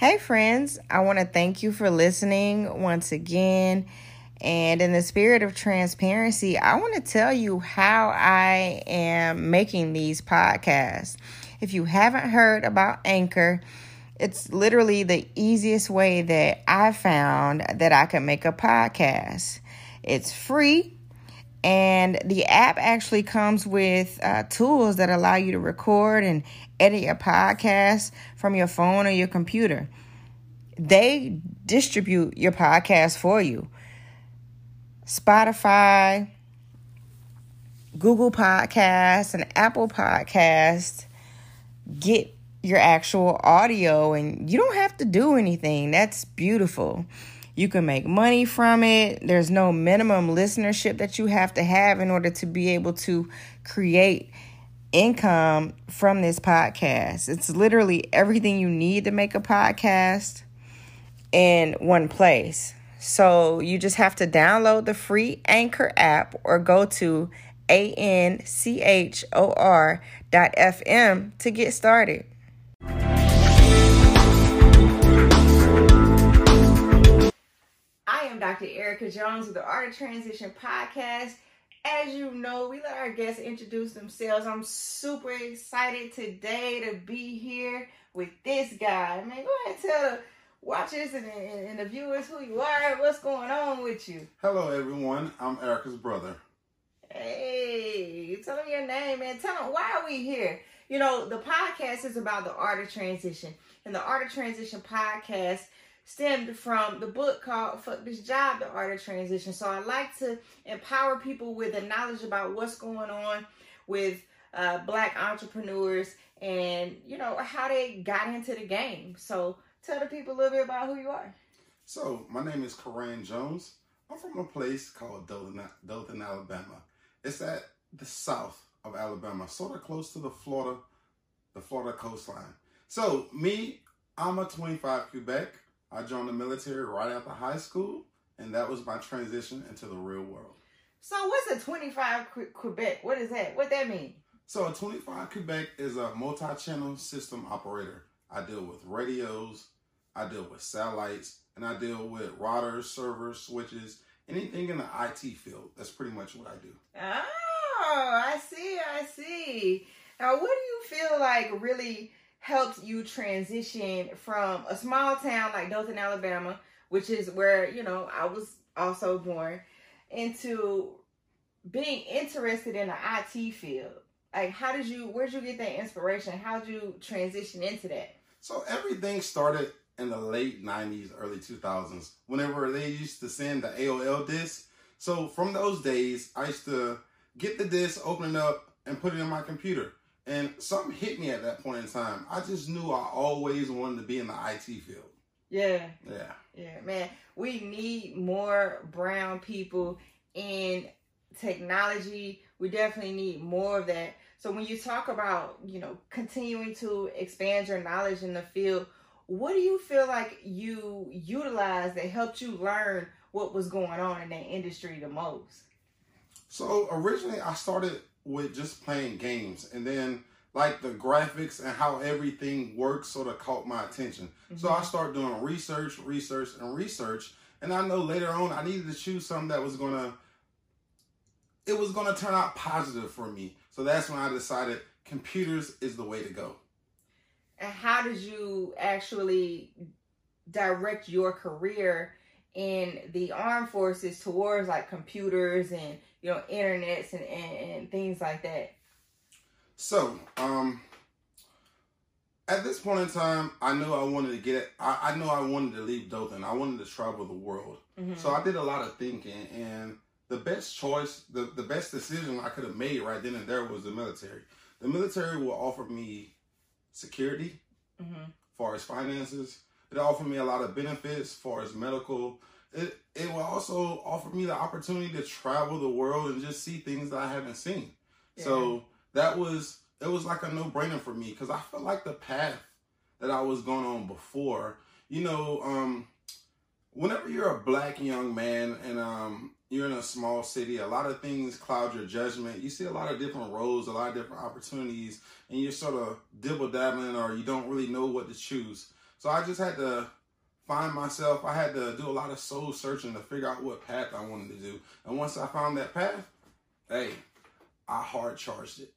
Hey, friends, I want to thank you for listening once again. And in the spirit of transparency, I want to tell you how I am making these podcasts. If you haven't heard about Anchor, it's literally the easiest way that I found that I can make a podcast. It's free, and the app actually comes with uh, tools that allow you to record and edit your podcast from your phone or your computer. They distribute your podcast for you. Spotify, Google Podcasts, and Apple Podcasts get your actual audio, and you don't have to do anything. That's beautiful. You can make money from it. There's no minimum listenership that you have to have in order to be able to create income from this podcast. It's literally everything you need to make a podcast in one place. So you just have to download the free Anchor app or go to a n c h o r dot fm to get started. Dr. Erica Jones of the Art of Transition podcast. As you know, we let our guests introduce themselves. I'm super excited today to be here with this guy. Man, go ahead and tell the watchers and, and, and the viewers who you are, what's going on with you. Hello, everyone. I'm Erica's brother. Hey, tell them your name and tell them why are we here. You know, the podcast is about the art of transition, and the art of transition podcast stemmed from the book called Fuck This Job, The Art of Transition. So I like to empower people with the knowledge about what's going on with uh, black entrepreneurs and, you know, how they got into the game. So tell the people a little bit about who you are. So, my name is Coran Jones. I'm from a place called Dothan, Dothan, Alabama. It's at the south of Alabama, sort of close to the Florida, the Florida coastline. So, me, I'm a 25 Quebec. I joined the military right after high school, and that was my transition into the real world. So, what's a 25 Quebec? What is that? What that mean? So, a 25 Quebec is a multi-channel system operator. I deal with radios, I deal with satellites, and I deal with routers, servers, switches, anything in the IT field. That's pretty much what I do. Oh, I see, I see. Now, what do you feel like really helps you transition from a small town like Dothan, Alabama, which is where, you know, I was also born, into being interested in the IT field? Like, how did you, where'd you get that inspiration? How'd you transition into that? So everything started in the late 90s, early 2000s, whenever they used to send the AOL disc. So from those days, I used to get the disc, open it up, and put it in my computer. And something hit me at that point in time. I just knew I always wanted to be in the IT field. Yeah. Yeah. Yeah, man. We need more brown people in technology. We definitely need more of that. So when you talk about, you know, continuing to expand your knowledge in the field, what do you feel like you utilized that helped you learn what was going on in that industry the most? So originally I started with just playing games and then like the graphics and how everything works sort of caught my attention. Mm-hmm. So I mm-hmm. started doing research, research, and research. And I know later on I needed to choose something that was gonna it was gonna turn out positive for me. So that's when I decided computers is the way to go. And how did you actually direct your career in the armed forces towards like computers and you know internets and, and, and things like that? So, um, at this point in time, I knew I wanted to get it. I, I knew I wanted to leave Dothan. I wanted to travel the world. Mm-hmm. So I did a lot of thinking, and the best choice, the, the best decision I could have made right then and there was the military. The military will offer me security, mm-hmm. far as finances. It offered me a lot of benefits, as far as medical. It it will also offer me the opportunity to travel the world and just see things that I haven't seen. Yeah. So that was it was like a no brainer for me because I felt like the path that I was going on before. You know, um, whenever you're a black young man and um, you're in a small city, a lot of things cloud your judgment. You see a lot of different roles, a lot of different opportunities, and you're sort of dibble dabbling or you don't really know what to choose. So I just had to find myself. I had to do a lot of soul searching to figure out what path I wanted to do. And once I found that path, hey, I hard charged it.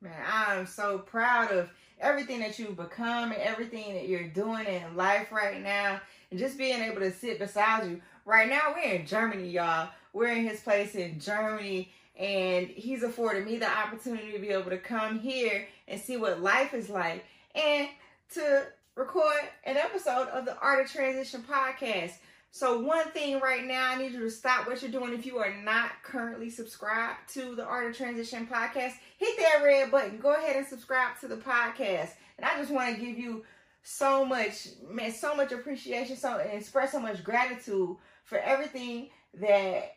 Man, I'm so proud of everything that you've become and everything that you're doing in life right now. And just being able to sit beside you. Right now, we're in Germany, y'all. We're in his place in Germany. And he's afforded me the opportunity to be able to come here and see what life is like. And to record an episode of the Art of Transition podcast. So, one thing right now, I need you to stop what you're doing. If you are not currently subscribed to the Art of Transition podcast, hit that red button. Go ahead and subscribe to the podcast. And I just want to give you so much, man, so much appreciation, so and express so much gratitude for everything that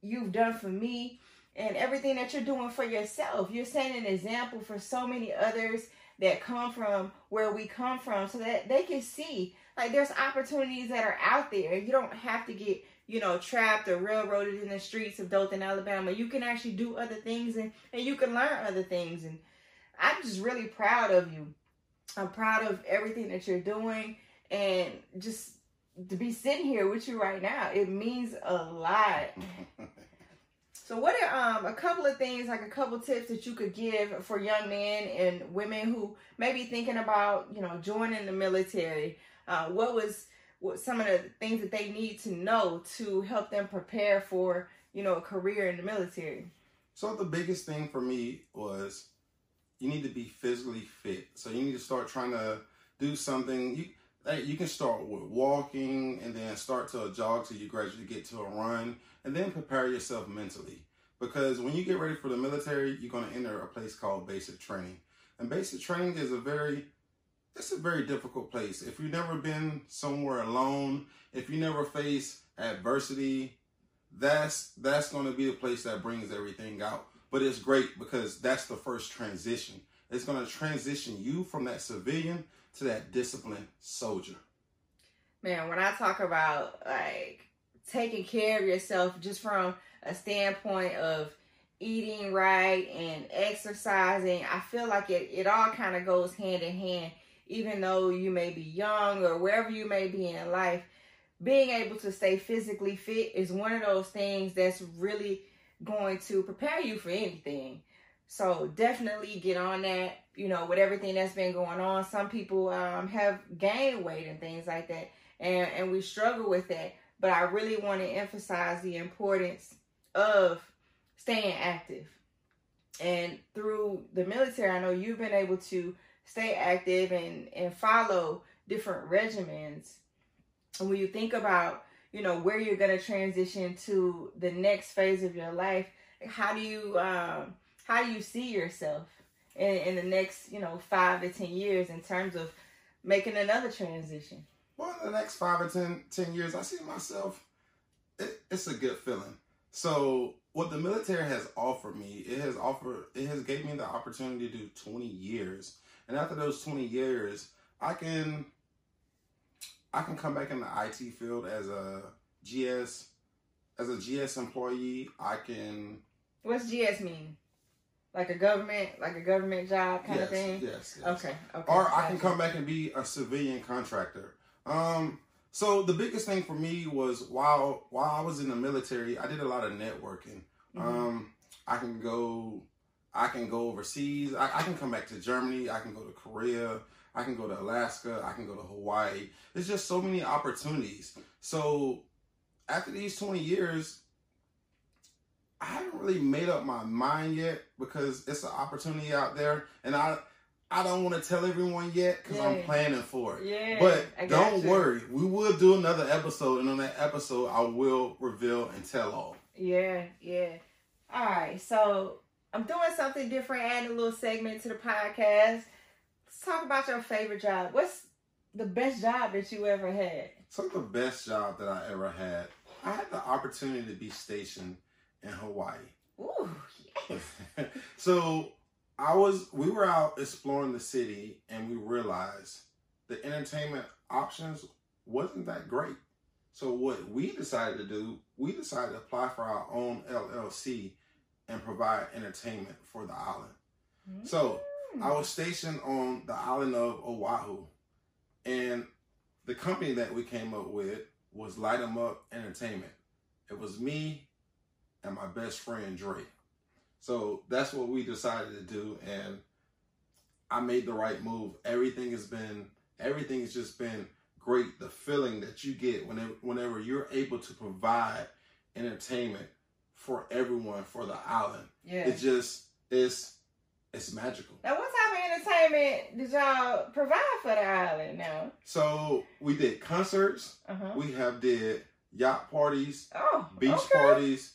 you've done for me and everything that you're doing for yourself. You're setting an example for so many others that come from where we come from so that they can see like there's opportunities that are out there. You don't have to get, you know, trapped or railroaded in the streets of Dothan, Alabama. You can actually do other things and, and you can learn other things. And I'm just really proud of you. I'm proud of everything that you're doing and just to be sitting here with you right now. It means a lot. So, what are um, a couple of things, like a couple tips that you could give for young men and women who may be thinking about, you know, joining the military? Uh, what was what some of the things that they need to know to help them prepare for, you know, a career in the military? So, the biggest thing for me was you need to be physically fit. So, you need to start trying to do something. You, Hey, you can start with walking and then start to a jog till you gradually get to a run and then prepare yourself mentally. Because when you get ready for the military, you're going to enter a place called basic training. And basic training is a very it's a very difficult place. If you've never been somewhere alone, if you never face adversity, that's that's going to be the place that brings everything out. But it's great because that's the first transition. It's going to transition you from that civilian to that disciplined soldier. Man, when I talk about like taking care of yourself just from a standpoint of eating right and exercising, I feel like it, it all kind of goes hand in hand. Even though you may be young or wherever you may be in life, being able to stay physically fit is one of those things that's really going to prepare you for anything. So definitely get on that. You know, with everything that's been going on, some people um, have gained weight and things like that, and and we struggle with that. But I really want to emphasize the importance of staying active. And through the military, I know you've been able to stay active and and follow different regimens. And when you think about, you know, where you're going to transition to the next phase of your life, how do you um, how do you see yourself in, in the next, you know, five to ten years in terms of making another transition? Well, in the next five or ten, 10 years, I see myself. It, it's a good feeling. So, what the military has offered me, it has offered, it has gave me the opportunity to do 20 years, and after those 20 years, I can, I can come back in the IT field as a GS, as a GS employee. I can. What's GS mean? Like a government, like a government job kind yes, of thing. Yes, yes. Okay. Okay. Or I can come back and be a civilian contractor. Um, so the biggest thing for me was while while I was in the military, I did a lot of networking. Mm-hmm. Um, I can go, I can go overseas. I, I, can come back to Germany. I can go to Korea. I can go to Alaska. I can go to Hawaii. There's just so many opportunities. So after these 20 years, I haven't really made up my mind yet because it's an opportunity out there, and I I don't want to tell everyone yet because yeah. I'm planning for it. Yeah, but don't you. worry, we will do another episode, and on that episode, I will reveal and tell all. Yeah, yeah. All right, so I'm doing something different, adding a little segment to the podcast. Let's talk about your favorite job. What's the best job that you ever had? So the best job that I ever had, I had the opportunity to be stationed in Hawaii. Ooh, yes. so I was we were out exploring the city and we realized the entertainment options wasn't that great. So what we decided to do, we decided to apply for our own LLC and provide entertainment for the island. Mm. So I was stationed on the island of Oahu and the company that we came up with was Light 'em Up Entertainment. It was me and my best friend Dre. So that's what we decided to do, and I made the right move. Everything has been, everything has just been great. The feeling that you get whenever, whenever you're able to provide entertainment for everyone for the island, Yeah. it just it's it's magical. now, what type of entertainment did y'all provide for the island now? So we did concerts. Uh huh. We have did yacht parties, Oh, beach okay. parties.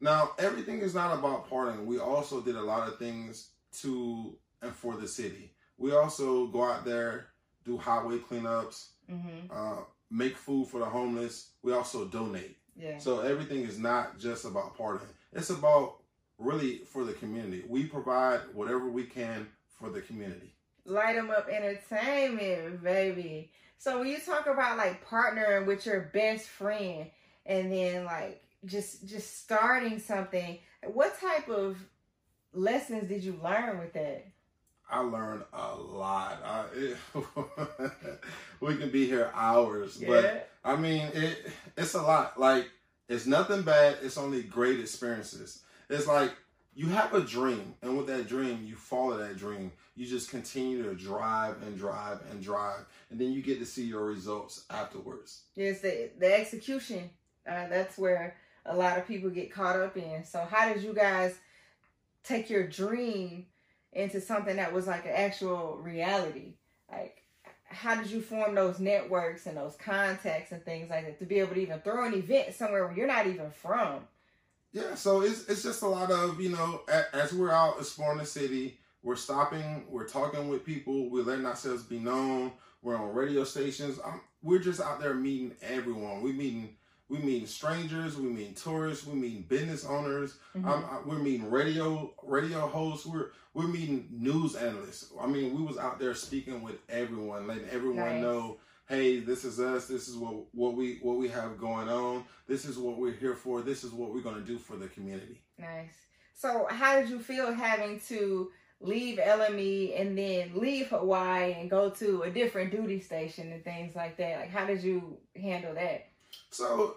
Now everything is not about partying. We also did a lot of things to and for the city. We also go out there, do highway cleanups, Mm-hmm. uh, make food for the homeless. We also donate. Yeah. So everything is not just about partying. It's about really for the community. We provide whatever we can for the community. Light 'em up entertainment, baby. So when you talk about like partnering with your best friend and then like just just starting something, what type of lessons did you learn with that? I learned a lot. I, it, we can be here hours, but I mean, it it's a lot. Like it's nothing bad. It's only great experiences. It's like you have a dream, and with that dream, you follow that dream. You just continue to drive and drive and drive, and then you get to see your results afterwards. Yes, the the execution. Uh, that's where a lot of people get caught up in. So how did you guys take your dream into something that was like an actual reality? Like how did you form those networks and those contacts and things like that to be able to even throw an event somewhere where you're not even from? Yeah, so it's it's just a lot of you know as we're out exploring the city, we're stopping, we're talking with people, we're letting ourselves be known. We're on radio stations. Um we're just out there meeting everyone. We're meeting we mean strangers, we mean tourists, we mean business owners. Mhm. Um, I- we're meeting radio radio hosts. We're we're meeting news analysts. I mean, we was out there speaking with everyone, letting everyone Nice. know hey, this is us. This is what what we what we have going on. This is what we're here for. This is what we're going to do for the community. Nice. So how did you feel having to leave LME and then leave Hawaii and go to a different duty station and things like that? Like how did you handle that? So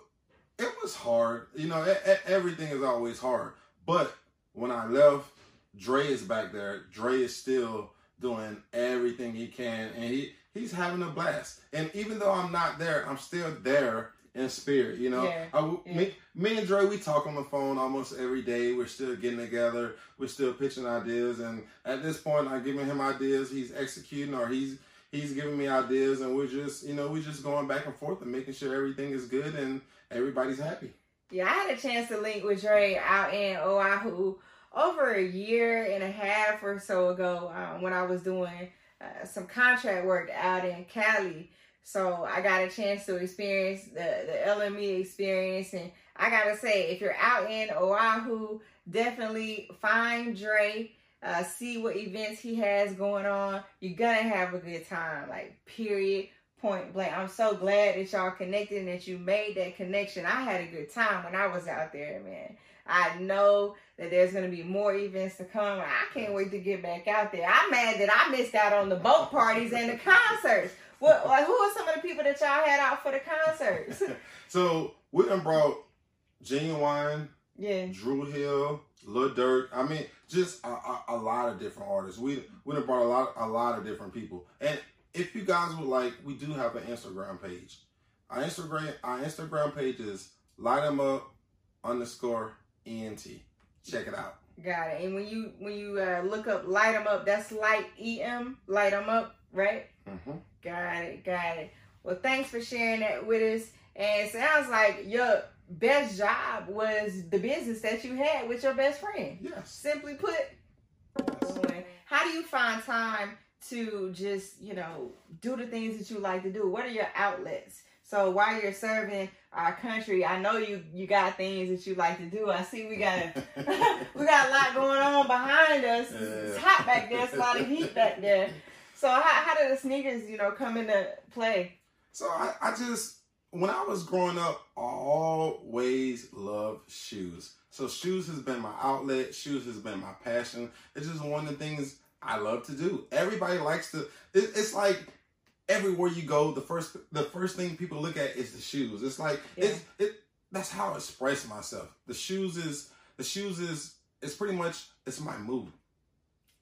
it was hard. You know, e- e- everything is always hard. But when I left, Dre is back there. Dre is still doing everything he can, and he he's having a blast. And even though I'm not there, I'm still there in spirit. You know, Yeah, I yeah. me, me and Dre, we talk on the phone almost every day. We're still getting together. We're still pitching ideas, and at this point, I'm giving him ideas. He's executing, or he's he's giving me ideas, and we're just you know we're just going back and forth and making sure everything is good and everybody's happy. Yeah, I had a chance to link with Dre out in Oahu over a year and a half or so ago um, when I was doing uh, some contract work out in Cali. So I got a chance to experience the, the LME experience. And I got to say, if you're out in Oahu, definitely find Dre, uh, see what events he has going on. You're to have a good time, like, period point blank. I'm so glad that y'all connected and that you made that connection. I had a good time when I was out there, man. I know that there's gonna be more events to come. I can't wait to get back out there. I'm mad that I missed out on the boat parties and the concerts. What like who are some of the people that y'all had out for the concerts? So we done brought Ginuwine, yeah. Dru Hill, Lil Durk. I mean, just a, a, a lot of different artists. We we done brought a lot a lot of different people. And if you guys would like, we do have an Instagram page. Our Instagram our Instagram page is light 'em up underscore ent. Check it out. Got it. And when you when you uh, look up light 'em up, that's light em, light light 'em up, right? hmm Got it, got it. Well, thanks for sharing that with us. And it sounds like your best job was the business that you had with your best friend. Yes. Simply put, yes. how do you find time to just, you know, do the things that you like to do? What are your outlets? So while you're serving our country, I know you you got things that you like to do. I see we got a we got a lot going on behind us. It's hot back there. It's a lot of heat back there. So how how do the sneakers, you know, come into play? So I, I just when I was growing up, I always loved shoes. So shoes has been my outlet. Shoes has been my passion. It's just one of the things I love to do. Everybody likes to. It, it's like everywhere you go, the first the first thing people look at is the shoes. It's like Yeah. it's it that's how I express myself. The shoes is the shoes is it's pretty much it's my mood.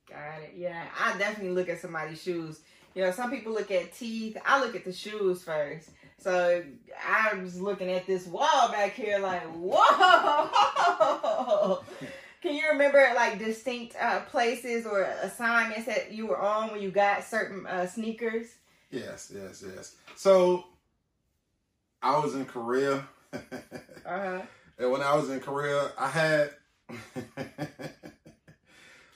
Got it. Yeah, I definitely look at somebody's shoes. You know, some people look at teeth. I look at the shoes first. So I was looking at this wall back here, like, whoa. Can you remember like distinct uh, places or assignments that you were on when you got certain uh, sneakers? Yes, yes, yes. So I was in Korea. Uh huh. And when I was in Korea, I had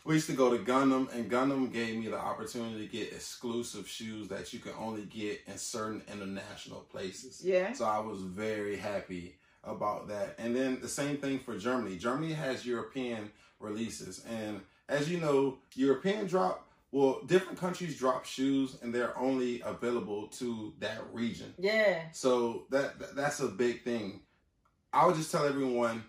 we used to go to Gangnam, and Gangnam gave me the opportunity to get exclusive shoes that you can only get in certain international places. Yeah. So I was very happy about that. And then the same thing for Germany. Germany has European releases, and as you know, European drop. Well, different countries drop shoes, and they're only available to that region. Yeah. So that, that that's a big thing. I would just tell everyone,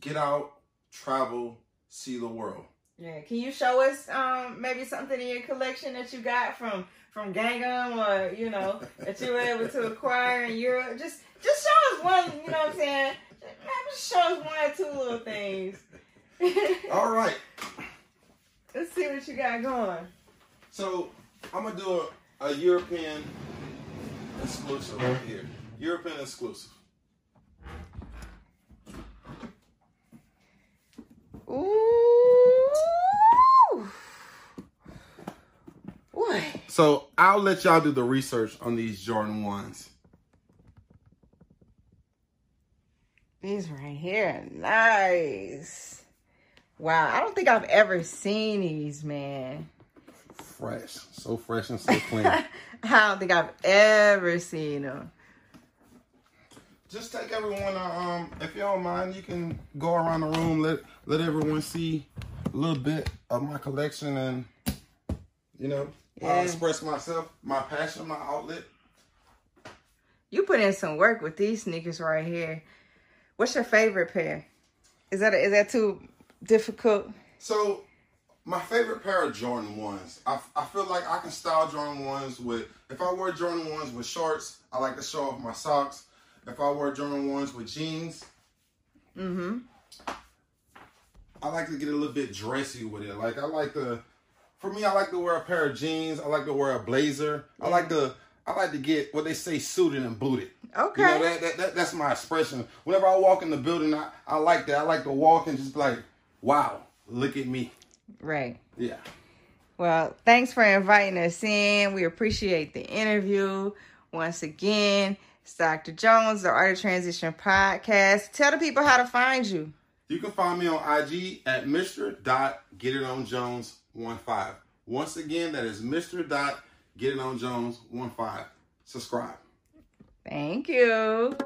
get out, travel, see the world. Yeah. Can you show us um maybe something in your collection that you got from from Gangnam or you know that you were able to acquire in Europe? Just just show us one. You know what I'm saying? Maybe just show us one or two little things. All right. Let's see what you got going. So I'm gonna do a, a European exclusive right here. European exclusive. Ooh. So I'll let y'all do the research on these Jordan ones. These right here, nice. Wow, I don't think I've ever seen these, man. Fresh, so fresh and so clean. I don't think I've ever seen them. Just take everyone. Uh, um, if you don't mind, you can go around the room. Let let everyone see a little bit of my collection, and you know, Yeah. I'll express myself, my passion, my outlet. You put in some work with these sneakers right here. What's your favorite pair? Is that is that too difficult? So, my favorite pair of Jordan ones. I, I feel like I can style Jordan ones with. If I wear Jordan ones with shorts, I like to show off my socks. If I wear Jordan ones with jeans, Mm-hmm. I like to get a little bit dressy with it. Like I like to, for me, I like to wear a pair of jeans. I like to wear a blazer. I like mm-hmm. to, I like to get what they say suited and booted. Okay. You know that, that, that that's my expression. Whenever I walk in the building, I, I like that. I like to walk and just be like, wow, look at me. Right. Yeah. Well, thanks for inviting us in. We appreciate the interview. Once again, it's Dr. Jones, the Art of Transition podcast. Tell the people how to find you. You can find me on IG at Mr. Dot Get It On Jones one five. Once again, that is Mr. Dot Get It On Jones one five. Subscribe. Thank you.